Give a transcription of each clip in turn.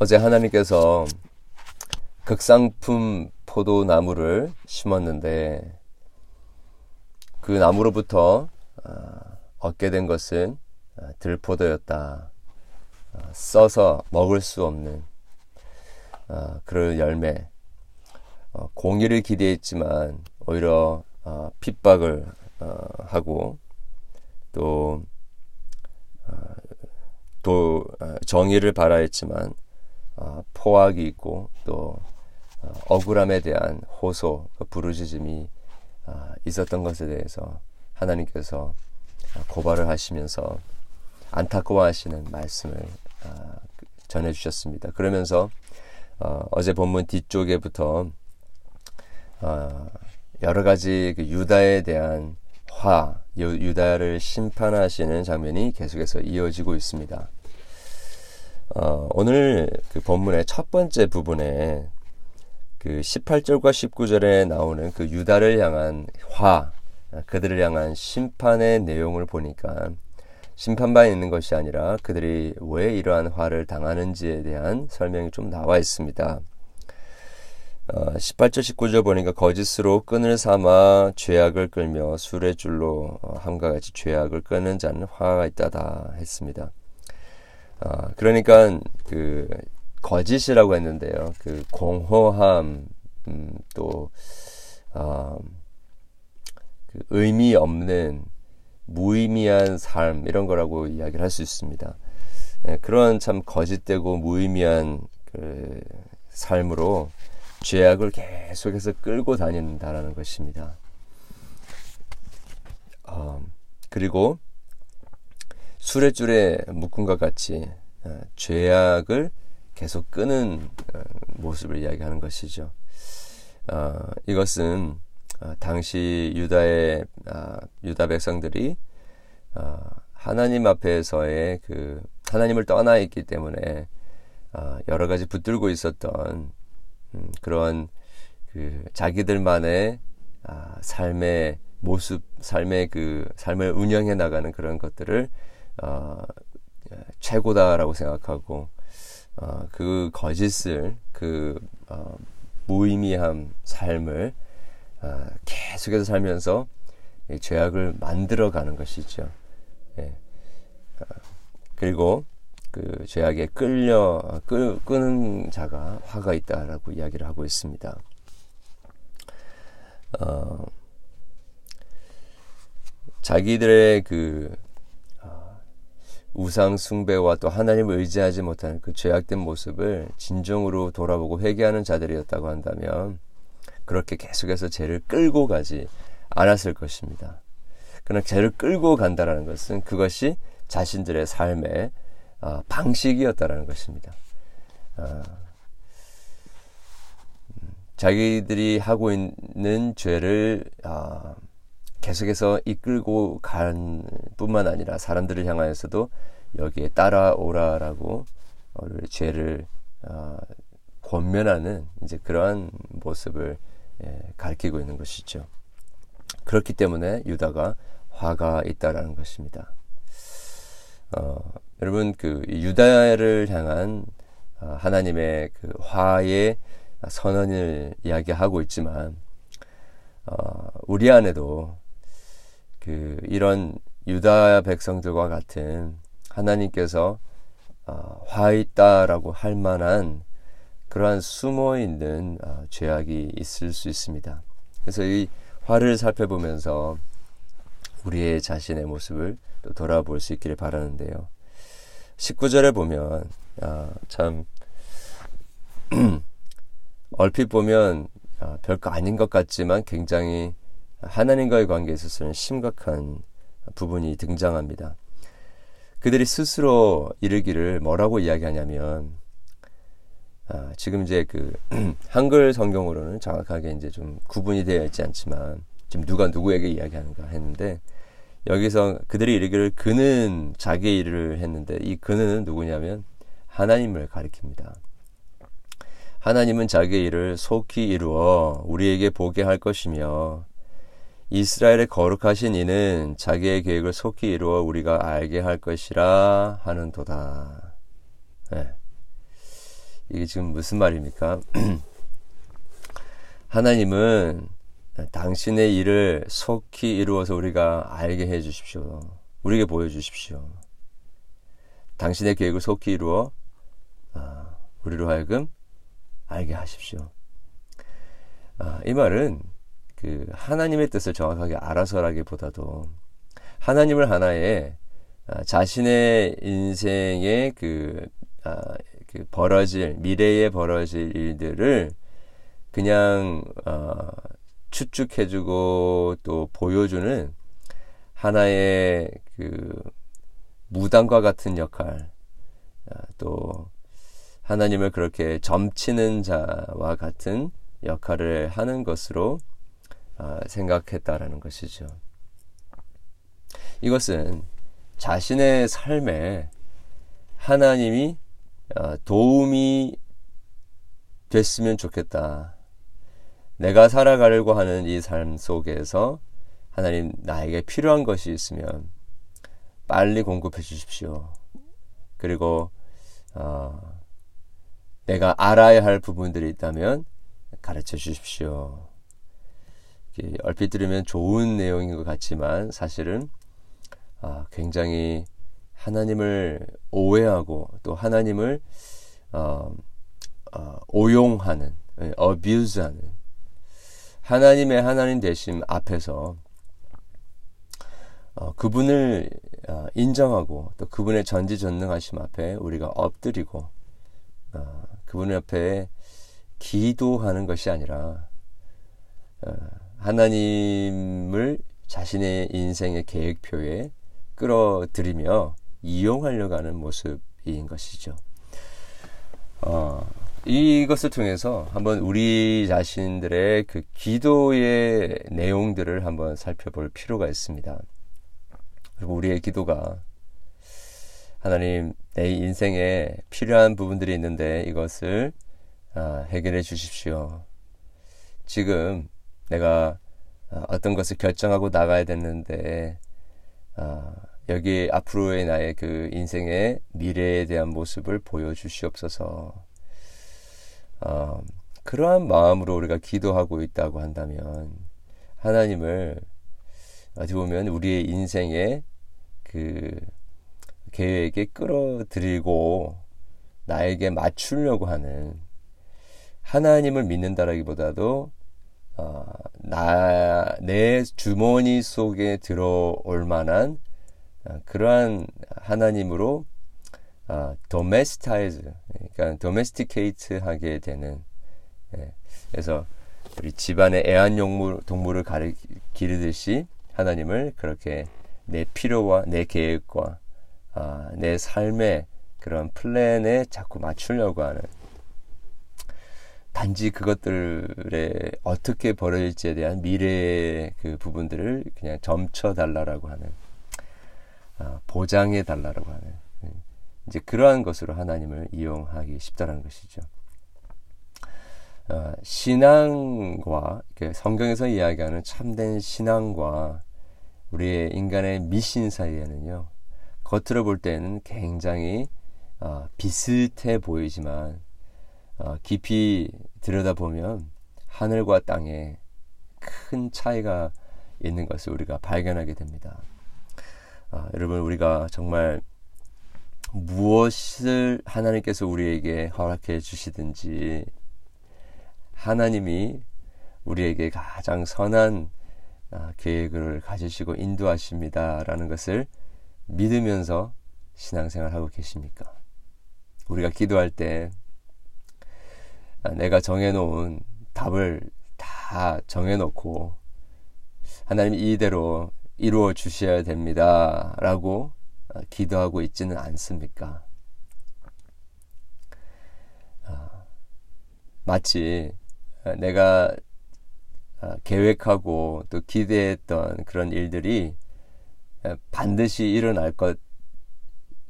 어제 하나님께서 극상품 포도나무를 심었는데 그 나무로부터 어, 얻게 된 것은 어, 들포도였다. 어, 써서 먹을 수 없는 그런 열매. 공의를 기대했지만 오히려 핍박을 하고 또 또 정의를 바라했지만 포악이 있고 또 억울함에 대한 호소, 그 부르짖음이 있었던 것에 대해서 하나님께서 고발을 하시면서 안타까워하시는 말씀을 전해주셨습니다. 그러면서 어, 제 본문 뒤쪽에부터 어, 여러 가지 그 유다에 대한 화, 유다를 심판하시는 장면이 계속해서 이어지고 있습니다. 어, 오늘 그 본문의 첫 번째 부분에 그 18절과 19절에 나오는 그 유다를 향한 화, 그들을 향한 심판의 내용을 보니까 심판만 있는 것이 아니라 그들이 왜 이러한 화를 당하는지에 대한 설명이 좀 나와 있습니다. 어, 18절 19절 보니까 거짓으로 끈을 삼아 죄악을 끌며 술의 줄로 어, 함과 같이 죄악을 끄는 자는 화가 있다다 했습니다. 어, 그러니까 그 거짓이라고 했는데요. 그 공허함 음, 또 어, 그 의미 없는 무의미한 삶 이런 거라고 이야기를 할 수 있습니다. 예, 그런 참 거짓되고 무의미한 그 삶으로 죄악을 계속해서 끌고 다닌다라는 것입니다. 어, 그리고 수레줄에 묶은 것 같이 어, 죄악을 계속 끄는 어, 모습을 이야기하는 것이죠. 어, 이것은 어, 당시 유다의 아, 유다 백성들이 어, 하나님 앞에서의 그 하나님을 떠나 있기 때문에 어, 여러 가지 붙들고 있었던 음, 그런 그 자기들만의 아, 삶의 모습, 삶의 그 삶을 운영해 나가는 그런 것들을 어, 최고다라고 생각하고 어, 그 거짓을 그 어, 무의미한 삶을 어, 계속해서 살면서 죄악을 만들어가는 것이죠. 예. 어, 그리고 그 죄악에 끌려 끌, 끄는 자가 화가 있다라고 이야기를 하고 있습니다. 어, 자기들의 그 우상 숭배와 또 하나님을 의지하지 못하는 그 죄악된 모습을 진정으로 돌아보고 회개하는 자들이었다고 한다면 그렇게 계속해서 죄를 끌고 가지 않았을 것입니다. 그러나 죄를 끌고 간다라는 것은 그것이 자신들의 삶의 어, 방식이었다라는 것입니다. 어, 음, 자기들이 하고 있는 죄를 어, 계속해서 이끌고 간 뿐만 아니라 사람들을 향하여서도 여기에 따라오라라고 죄를 어, 권면하는 이제 그러한 모습을 예, 가리키고 있는 것이죠. 그렇기 때문에 유다가 화가 있다라는 것입니다. 어, 여러분 그 유다를 향한 어, 하나님의 그 화의 선언을 이야기하고 있지만 어, 우리 안에도 그 이런 유다 백성들과 같은 하나님께서 어, 화 있다라고 할 만한 그러한 숨어 있는 어, 죄악이 있을 수 있습니다. 그래서 이 화를 살펴보면서 우리의 자신의 모습을 또 돌아볼 수 있기를 바라는데요. 19절에 보면 아, 참 얼핏 보면 아, 별거 아닌 것 같지만 굉장히 하나님과의 관계에 있어서는 심각한 부분이 등장합니다. 그들이 스스로 이르기를 뭐라고 이야기하냐면 아, 지금 이제 그 한글 성경으로는 정확하게 이제 좀 구분이 되어 있지 않지만 지금 누가 누구에게 이야기하는가 했는데 여기서 그들이 이르기를 그는 자기 일을 했는데 이 그는 누구냐면 하나님을 가리킵니다. 하나님은 자기 일을 속히 이루어 우리에게 보게 할 것이며 이스라엘의 거룩하신 이는 자기의 계획을 속히 이루어 우리가 알게 할 것이라 하는도다. 네. 이게 지금 무슨 말입니까? 하나님은 당신의 일을 속히 이루어서 우리가 알게 해 주십시오. 우리에게 보여 주십시오. 당신의 계획을 속히 이루어 아, 우리로 하여금 알게 하십시오. 아, 이 말은 그 하나님의 뜻을 정확하게 알아서라기보다도 하나님을 하나의 아, 자신의 인생의 그, 아, 그 벌어질 미래에 벌어질 일들을 그냥 어, 추측해주고 또 보여주는 하나의 그 무당과 같은 역할 아, 또 하나님을 그렇게 점치는 자와 같은 역할을 하는 것으로 아, 생각했다라는 것이죠. 이것은 자신의 삶에 하나님이 어, 도움이 됐으면 좋겠다. 내가 살아가려고 하는 이 삶 속에서 하나님 나에게 필요한 것이 있으면 빨리 공급해 주십시오. 그리고 어, 내가 알아야 할 부분들이 있다면 가르쳐 주십시오. 얼핏 들으면 좋은 내용인 것 같지만 사실은 아, 굉장히 하나님을 오해하고 또 하나님을 어, 어, 오용하는, 어뷰즈하는 하나님의 하나님 되심 앞에서 어, 그분을 어, 인정하고 또 그분의 전지전능하심 앞에 우리가 엎드리고 어, 그분 앞에 기도하는 것이 아니라 어, 하나님을 자신의 인생의 계획표에 끌어들이며 이용하려고 하는 모습인 것이죠. 어, 이것을 통해서 한번 우리 자신들의 그 기도의 내용들을 한번 살펴볼 필요가 있습니다. 그리고 우리의 기도가 하나님 내 인생에 필요한 부분들이 있는데 이것을 아, 해결해 주십시오. 지금 내가 아, 어떤 것을 결정하고 나가야 됐는데 아, 여기 앞으로의 나의 그 인생의 미래에 대한 모습을 보여주시옵소서. 어, 그러한 마음으로 우리가 기도하고 있다고 한다면 하나님을 어찌 보면 우리의 인생의 그 계획에 끌어들이고 나에게 맞추려고 하는 하나님을 믿는다라기보다도 어, 나, 내 주머니 속에 들어올 만한 어, 그러한 하나님으로 어, 도메스타이즈, 그러니까 도메스티케이트 하게 되는 예, 그래서 우리 집안의 애완용물 동물을 가리 기르듯이 하나님을 그렇게 내 필요와 내 계획과 아, 내 삶의 그런 플랜에 자꾸 맞추려고 하는 단지 그것들에 어떻게 벌어질지에 대한 미래의 그 부분들을 그냥 점쳐 달라라고 하는 아, 보장해 달라라고 하는 예. 이제 그러한 것으로 하나님을 이용하기 쉽다는 것이죠. 어, 신앙과 성경에서 이야기하는 참된 신앙과 우리의 인간의 미신 사이에는요 겉으로 볼 때는 굉장히 어, 비슷해 보이지만 어, 깊이 들여다보면 하늘과 땅에 큰 차이가 있는 것을 우리가 발견하게 됩니다. 아, 여러분 우리가 정말 무엇을 하나님께서 우리에게 허락해 주시든지 하나님이 우리에게 가장 선한 아, 계획을 가지시고 인도하십니다라는 것을 믿으면서 신앙생활 하고 계십니까? 우리가 기도할 때 아, 내가 정해놓은 답을 다 정해놓고 하나님 이대로 이루어 주셔야 됩니다. 라고 아, 기도하고 있지는 않습니까? 아, 마치 내가 계획하고 또 기대했던 그런 일들이 반드시 일어날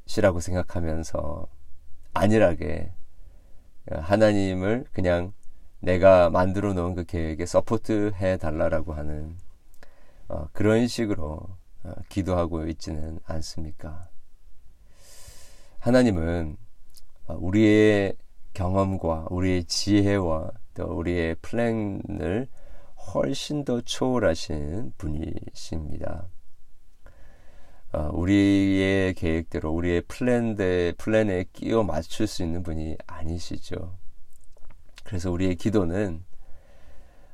것이라고 생각하면서 안일하게 하나님을 그냥 내가 만들어 놓은 그 계획에 support 해 달라라고 하는 어, 그런 식으로 어, 기도하고 있지는 않습니까? 하나님은 어, 우리의 경험과 우리의 지혜와 또 우리의 plan을 훨씬 더 초월하신 분이십니다. 어, 우리의 계획대로 우리의 plan대 plan에 끼워 맞출 수 있는 분이 아니시죠. 그래서 우리의 기도는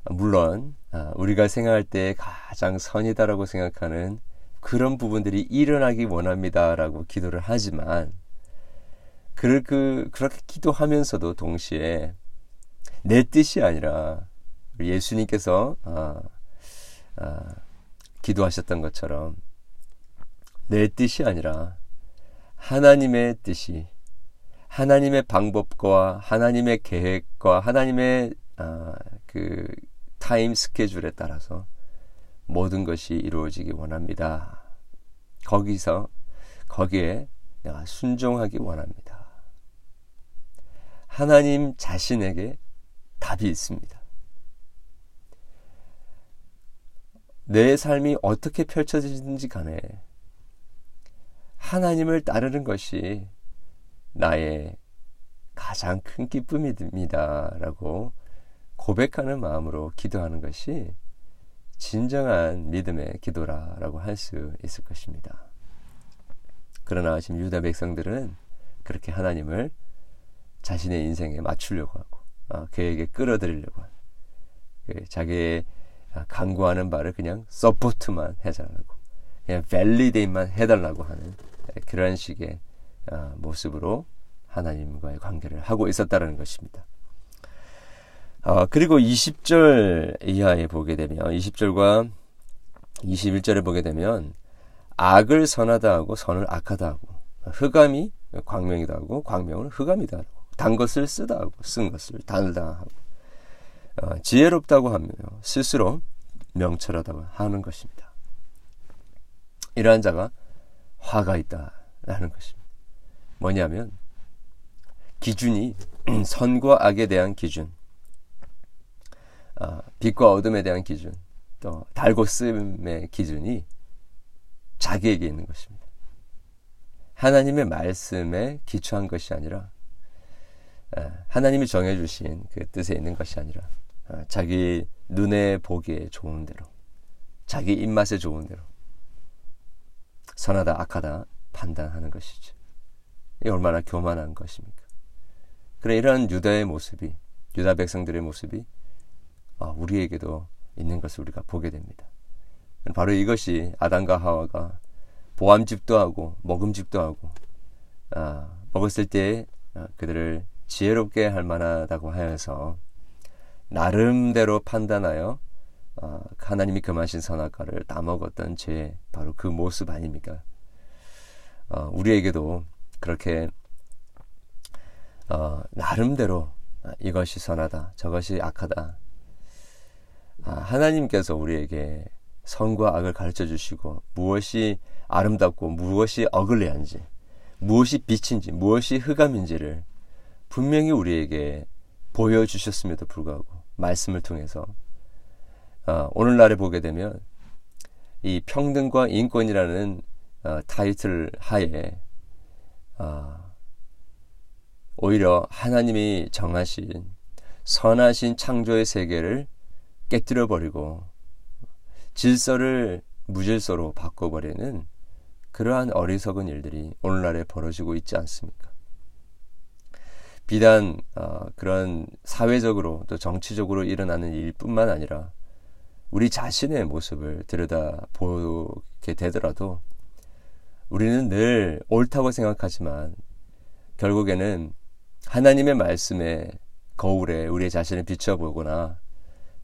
물론 아, 우리가 생각할 때 가장 선이다라고 생각하는 그런 부분들이 일어나기 원합니다라고 기도를 하지만 그, 그 그렇게 기도하면서도 동시에 내 뜻이 아니라 예수님께서 아, 아, 기도하셨던 것처럼 내 뜻이 아니라 하나님의 뜻이 하나님의 방법과 하나님의 계획과 하나님의 아, 그 타임 스케줄에 따라서 모든 것이 이루어지기 원합니다. 거기서 거기에 내가 순종하기 원합니다. 하나님 자신에게 답이 있습니다. 내 삶이 어떻게 펼쳐지는지 간에 하나님을 따르는 것이 나의 가장 큰 기쁨입니다. 라고 고백하는 마음으로 기도하는 것이 진정한 믿음의 기도라라고 할 수 있을 것입니다. 그러나 지금 유다 백성들은 그렇게 하나님을 자신의 인생에 맞추려고 하고 어, 그에게 끌어들이려고 하고 그 자기의 강구하는 바를 그냥 서포트만 해달라고 그냥 밸리데이만 해달라고 하는 그런 식의 어, 모습으로 하나님과의 관계를 하고 있었다는 것입니다. 어, 그리고 20절 이하에 보게 되면 20절과 21절에 보게 되면 악을 선하다 하고 선을 악하다 하고 흑암이 광명이다 하고 광명을 흑암이다 하고 단 것을 쓰다 하고 쓴 것을 단다 하고 어, 지혜롭다고 하며 스스로 명철하다고 하는 것입니다. 이러한 자가 화가 있다라는 것입니다. 뭐냐면 기준이 선과 악에 대한 기준, 어, 빛과 어둠에 대한 기준, 또 달고 쓰임의 기준이 자기에게 있는 것입니다. 하나님의 말씀에 기초한 것이 아니라 어, 하나님이 정해주신 그 뜻에 있는 것이 아니라 어, 자기 눈에 보기에 좋은 대로 자기 입맛에 좋은 대로 선하다 악하다 판단하는 것이죠. 이 얼마나 교만한 것입니까? 그래 이런 유다의 모습이 유다 백성들의 모습이 아, 우리에게도 있는 것을 우리가 보게 됩니다. 바로 이것이 아담과 하와가 보암집도 하고 먹음집도 하고 아, 먹었을 때 아, 그들을 지혜롭게 할 만하다고 하여서 나름대로 판단하여 어, 하나님이 금하신 선악과를 따먹었던 제 바로 그 모습 아닙니까? 어, 우리에게도 그렇게 어, 나름대로 이것이 선하다, 저것이 악하다, 아, 하나님께서 우리에게 선과 악을 가르쳐 주시고 무엇이 아름답고 무엇이 어글리한지 무엇이 빛인지 무엇이 흑암인지를 분명히 우리에게 보여주셨음에도 불구하고 말씀을 통해서 어, 오늘날에 보게 되면 이 평등과 인권이라는 어, 타이틀 하에 어, 오히려 하나님이 정하신 선하신 창조의 세계를 깨뜨려 버리고 질서를 무질서로 바꿔버리는 그러한 어리석은 일들이 오늘날에 벌어지고 있지 않습니까? 비단 어, 그런 사회적으로 또 정치적으로 일어나는 일뿐만 아니라 우리 자신의 모습을 들여다 보게 되더라도 우리는 늘 옳다고 생각하지만 결국에는 하나님의 말씀에 거울에 우리 자신을 비춰보거나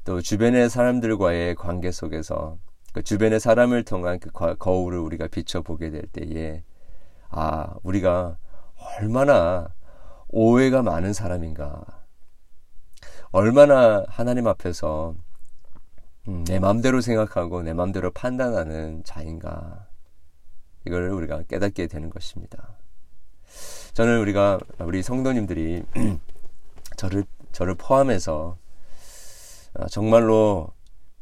또 주변의 사람들과의 관계 속에서 그 주변의 사람을 통한 그 거울을 우리가 비춰보게 될 때에 아 우리가 얼마나 오해가 많은 사람인가. 얼마나 하나님 앞에서 음, 내 마음대로 생각하고 내 마음대로 판단하는 자인가 이걸 우리가 깨닫게 되는 것입니다. 저는 우리가 우리 성도님들이 저를 저를 포함해서 어, 정말로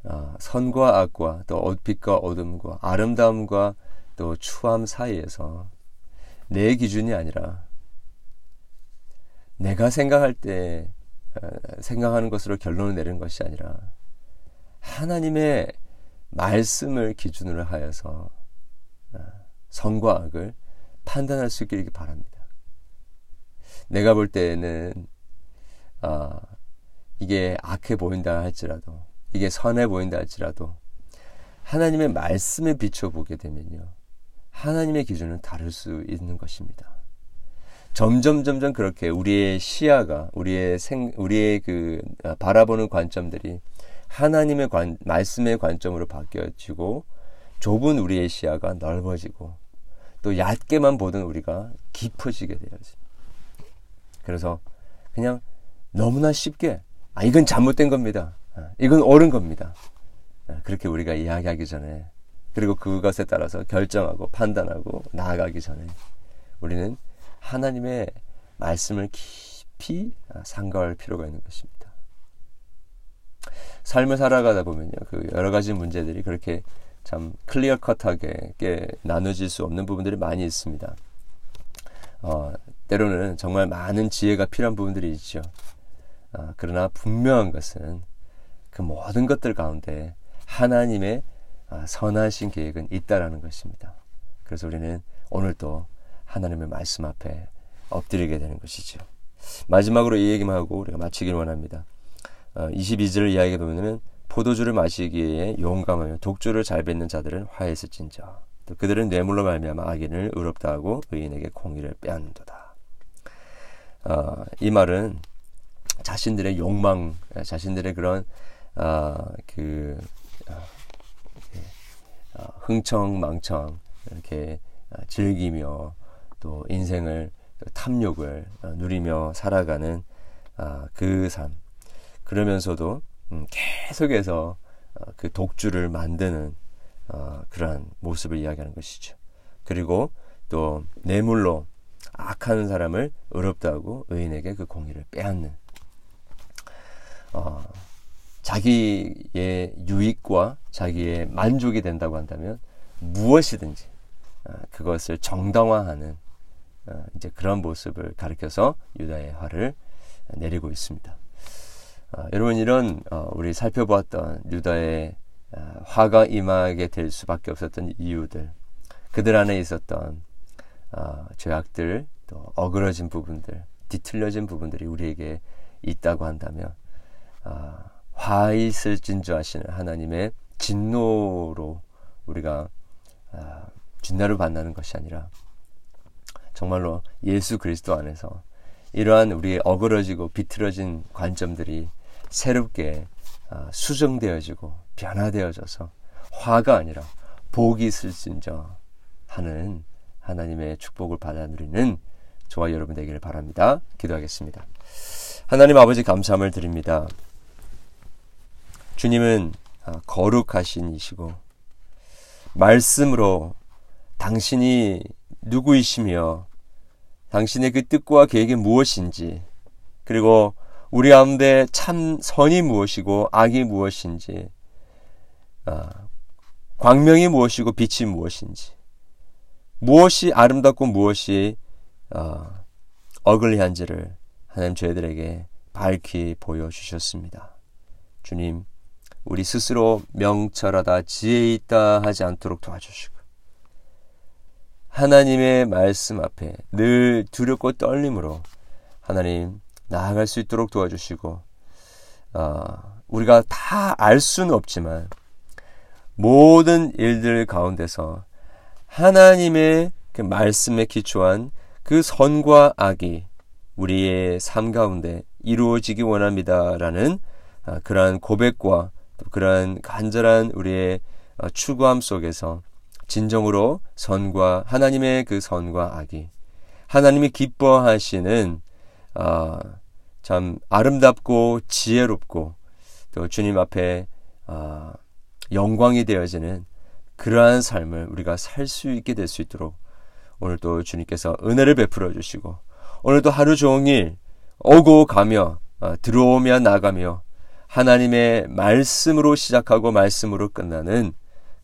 어, 선과 악과 또 빛과 어둠과 아름다움과 또 추함 사이에서 내 기준이 아니라 내가 생각할 때 어, 생각하는 것으로 결론을 내리는 것이 아니라 하나님의 말씀을 기준으로 하여서 어, 선과 악을 판단할 수 있기를 바랍니다. 내가 볼 때에는 아, 이게 악해 보인다 할지라도 이게 선해 보인다 할지라도 하나님의 말씀에 비춰보게 되면요. 하나님의 기준은 다를 수 있는 것입니다. 점점 점점 그렇게 우리의 시야가 우리의 생 우리의 그 아, 바라보는 관점들이 하나님의 관, 말씀의 관점으로 바뀌어지고 좁은 우리의 시야가 넓어지고 또 얕게만 보던 우리가 깊어지게 되어지. 그래서 그냥 너무나 쉽게 아 이건 잘못된 겁니다. 아, 이건 옳은 겁니다. 아, 그렇게 우리가 이야기하기 전에 그리고 그것에 따라서 결정하고 판단하고 나아가기 전에 우리는 하나님의 말씀을 깊이 상가할 필요가 있는 것입니다. 삶을 살아가다 보면요, 그 여러 가지 문제들이 그렇게 참 클리어 컷하게 나눠질 수 없는 부분들이 많이 있습니다. 어, 때로는 정말 많은 지혜가 필요한 부분들이 있죠. 어, 그러나 분명한 것은 그 모든 것들 가운데 하나님의 아, 선하신 계획은 있다라는 것입니다. 그래서 우리는 오늘도 하나님의 말씀 앞에 엎드리게 되는 것이죠. 마지막으로 이 얘기만 하고 우리가 마치길 원합니다. 어, 22절을 이야기해 보면 포도주를 마시기에 용감하며 독주를 잘 뱉는 자들은 화해했을진저 또 그들은 뇌물로 말미암아 악인을 의롭다 하고 의인에게 공의를 빼앗는도다. 어, 이 말은 자신들의 욕망, 자신들의 그런 어, 그 어, 어, 흥청망청 이렇게 어, 즐기며 또 인생을 탐욕을 어, 누리며 살아가는 그 삶. 그러면서도 음, 계속해서 그 독주를 만드는 그러한 모습을 이야기하는 것이죠. 그리고 또 뇌물로 악한 사람을 의롭다고 의인에게 그 공의를 빼앗는 어, 자기의 유익과 자기의 만족이 된다고 한다면 무엇이든지 어, 그것을 정당화하는 어, 이제 그런 모습을 가리켜서 유다의 화를 내리고 있습니다. 어, 여러분 이런 우리 살펴보았던 유다의 화가 임하게 될 수밖에 없었던 이유들, 그들 안에 있었던 죄악들, 또 어그러진 부분들, 뒤틀려진 부분들이 우리에게 있다고 한다면 화 있을 진주하시는 하나님의 진노로 우리가 아, 진노를 받는 것이 아니라 정말로 예수 그리스도 안에서 이러한 우리의 어그러지고 비틀어진 관점들이 새롭게 아, 수정되어지고 변화되어져서 화가 아니라 복이 있을진저 하는 하나님의 축복을 받아 누리는 저와 여러분 되기를 바랍니다. 기도하겠습니다. 하나님 아버지 감사함을 드립니다. 주님은 아, 거룩하신 이시고 말씀으로 당신이 누구이시며 당신의 그 뜻과 계획이 무엇인지 그리고 우리 가운데 참 선이 무엇이고 악이 무엇인지 아, 광명이 무엇이고 빛이 무엇인지 무엇이 아름답고 무엇이 어, 어글리한지를 하나님 저희들에게 밝히 보여주셨습니다. 주님 우리 스스로 명철하다 지혜 있다 하지 않도록 도와주시고 하나님의 말씀 앞에 늘 두렵고 떨림으로 하나님 나아갈 수 있도록 도와주시고 어, 우리가 다 알 수는 없지만 모든 일들 가운데서 하나님의 그 말씀에 기초한 그 선과 악이 우리의 삶 가운데 이루어지기 원합니다라는 아, 그러한 고백과 그러한 간절한 우리의 어, 추구함 속에서 진정으로 선과 하나님의 그 선과 악이 하나님이 기뻐하시는 어, 참 아름답고 지혜롭고 또 주님 앞에 어, 영광이 되어지는 그러한 삶을 우리가 살 수 있게 될 수 있도록 오늘 또 주님께서 은혜를 베풀어 주시고 오늘도 하루 종일 오고 가며 어, 들어오며 나가며 하나님의 말씀으로 시작하고 말씀으로 끝나는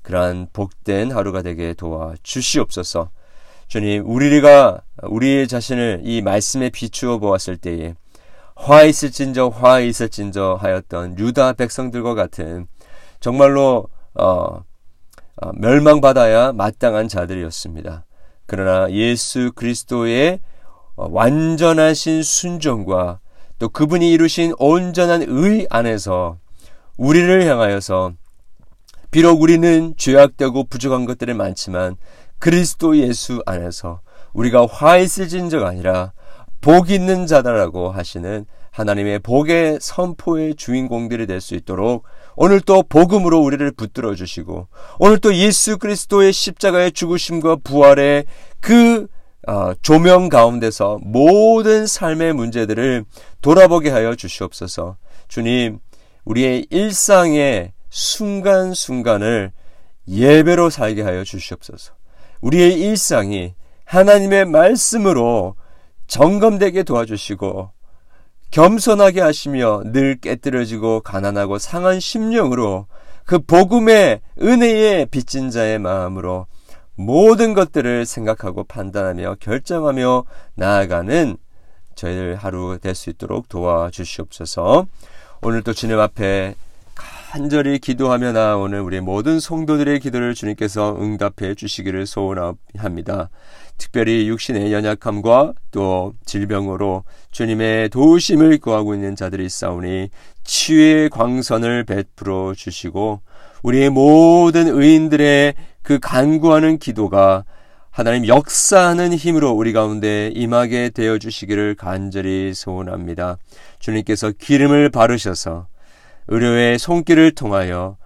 그러한 복된 하루가 되게 도와 주시옵소서. 주님, 우리가 우리 자신을 이 말씀에 비추어 보았을 때에 화 있을진저 화 있을진저 하였던 유다 백성들과 같은 정말로 어, 어, 멸망받아야 마땅한 자들이었습니다. 그러나 예수 그리스도의 어, 완전하신 순종과 또 그분이 이루신 온전한 의 안에서 우리를 향하여서 비록 우리는 죄악되고 부족한 것들이 많지만 그리스도 예수 안에서 우리가 화 있을진적 아니라 복 있는 자다라고 하시는 하나님의 복의 선포의 주인공들이 될 수 있도록 오늘 또 복음으로 우리를 붙들어 주시고 오늘 또 예수 그리스도의 십자가의 죽으심과 부활의 그 어, 조명 가운데서 모든 삶의 문제들을 돌아보게 하여 주시옵소서. 주님, 우리의 일상의 순간순간을 예배로 살게 하여 주시옵소서. 우리의 일상이 하나님의 말씀으로 점검되게 도와주시고 겸손하게 하시며 늘 깨뜨려지고 가난하고 상한 심령으로 그 복음의 은혜에 빚진 자의 마음으로 모든 것들을 생각하고 판단하며 결정하며 나아가는 저희들 하루 될 수 있도록 도와주시옵소서. 오늘도 주님 앞에 간절히 기도하며 나오는 우리 모든 성도들의 기도를 주님께서 응답해 주시기를 소원합니다. 특별히 육신의 연약함과 또 질병으로 주님의 도우심을 구하고 있는 자들이 있사오니 치유의 광선을 베풀어 주시고 우리의 모든 의인들의 그 간구하는 기도가 하나님 역사하는 힘으로 우리 가운데 임하게 되어 주시기를 간절히 소원합니다. 주님께서 기름을 바르셔서 의료의 손길을 통하여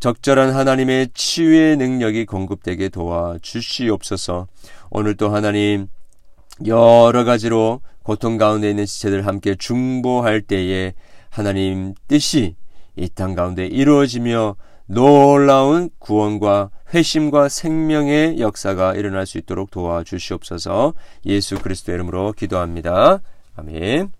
적절한 하나님의 치유의 능력이 공급되게 도와 주시옵소서. 오늘도 하나님 여러 가지로 고통 가운데 있는 지체들 함께 중보할 때에 하나님 뜻이 이 땅 가운데 이루어지며 놀라운 구원과 회심과 생명의 역사가 일어날 수 있도록 도와주시옵소서 예수 그리스도 이름으로 기도합니다. 아멘.